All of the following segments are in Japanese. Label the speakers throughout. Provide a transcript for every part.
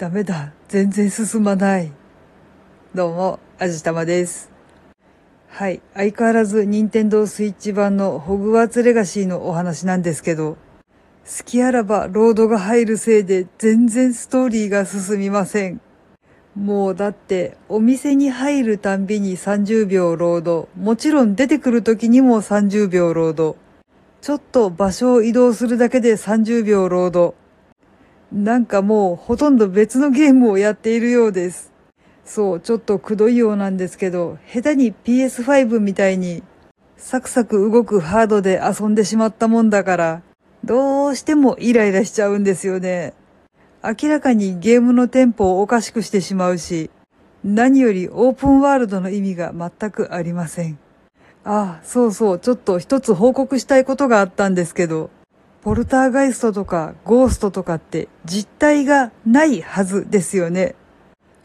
Speaker 1: ダメだ。全然進まない。どうも、あじたまです。はい。相変わらず、任天堂スイッチ版のホグワーツレガシーのお話なんですけど、隙あらばロードが入るせいで全然ストーリーが進みません。もうだって、お店に入るたんびに30秒ロード、もちろん出てくる時にも30秒ロード、ちょっと場所を移動するだけで30秒ロード、なんかもうほとんど別のゲームをやっているようです。そう、ちょっとくどいようなんですけど、下手に PS5 みたいにサクサク動くハードで遊んでしまったもんだから、どうしてもイライラしちゃうんですよね。明らかにゲームのテンポをおかしくしてしまうし、何よりオープンワールドの意味が全くありません。ああ、そうそう、ちょっと一つ報告したいことがあったんですけど、ポルターガイストとかゴーストとかって実体がないはずですよね。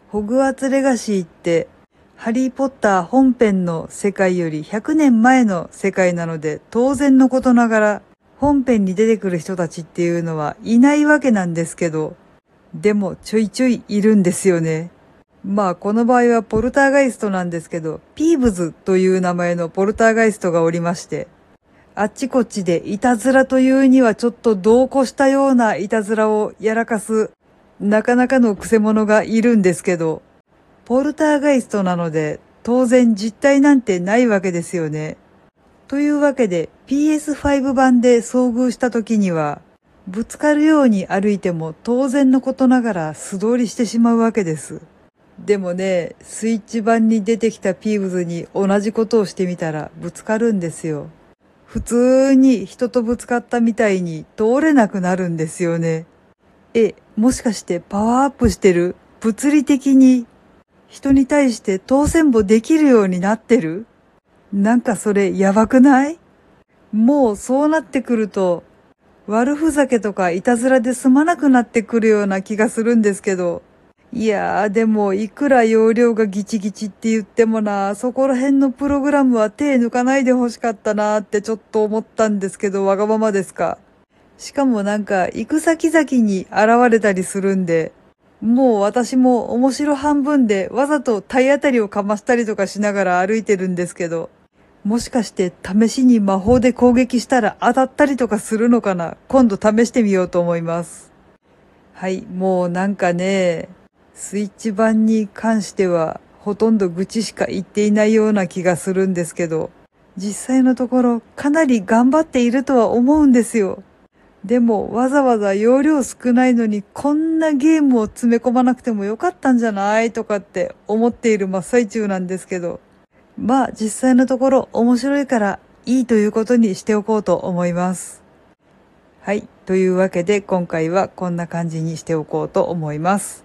Speaker 1: ホグワーツレガシーって、ハリーポッター本編の世界より100年前の世界なので当然のことながら本編に出てくる人たちっていうのはいないわけなんですけど、でもちょいちょいいるんですよね。まあこの場合はポルターガイストなんですけど、ピーブズという名前のポルターガイストがおりまして、あっちこっちでいたずらというにはちょっと同行したようないたずらをやらかす、なかなかのクセ者がいるんですけど、ポルターガイストなので当然実体なんてないわけですよね。というわけで PS5 版で遭遇した時には、ぶつかるように歩いても当然のことながら素通りしてしまうわけです。でもね、スイッチ版に出てきたピーブズに同じことをしてみたらぶつかるんですよ。普通に人とぶつかったみたいに通れなくなるんですよね。え、もしかしてパワーアップしてる？物理的に？人に対して当選簿できるようになってる？なんかそれやばくない？もうそうなってくると悪ふざけとかいたずらで済まなくなってくるような気がするんですけど。いやーでもいくら容量がギチギチって言ってもな、そこら辺のプログラムは手抜かないで欲しかったなーってちょっと思ったんですけど、わがままですか。しかもなんか行く先々に現れたりするんで、もう私も面白半分でわざと体当たりをかましたりとかしながら歩いてるんですけど、もしかして試しに魔法で攻撃したら当たったりとかするのかな今度試してみようと思います。はい、もうなんかね、スイッチ版に関してはほとんど愚痴しか言っていないような気がするんですけど、実際のところかなり頑張っているとは思うんですよ。でもわざわざ容量少ないのにこんなゲームを詰め込まなくてもよかったんじゃないとかって思っている真っ最中なんですけど、まあ実際のところ面白いからいいということにしておこうと思います。はい。というわけで今回はこんな感じにしておこうと思います。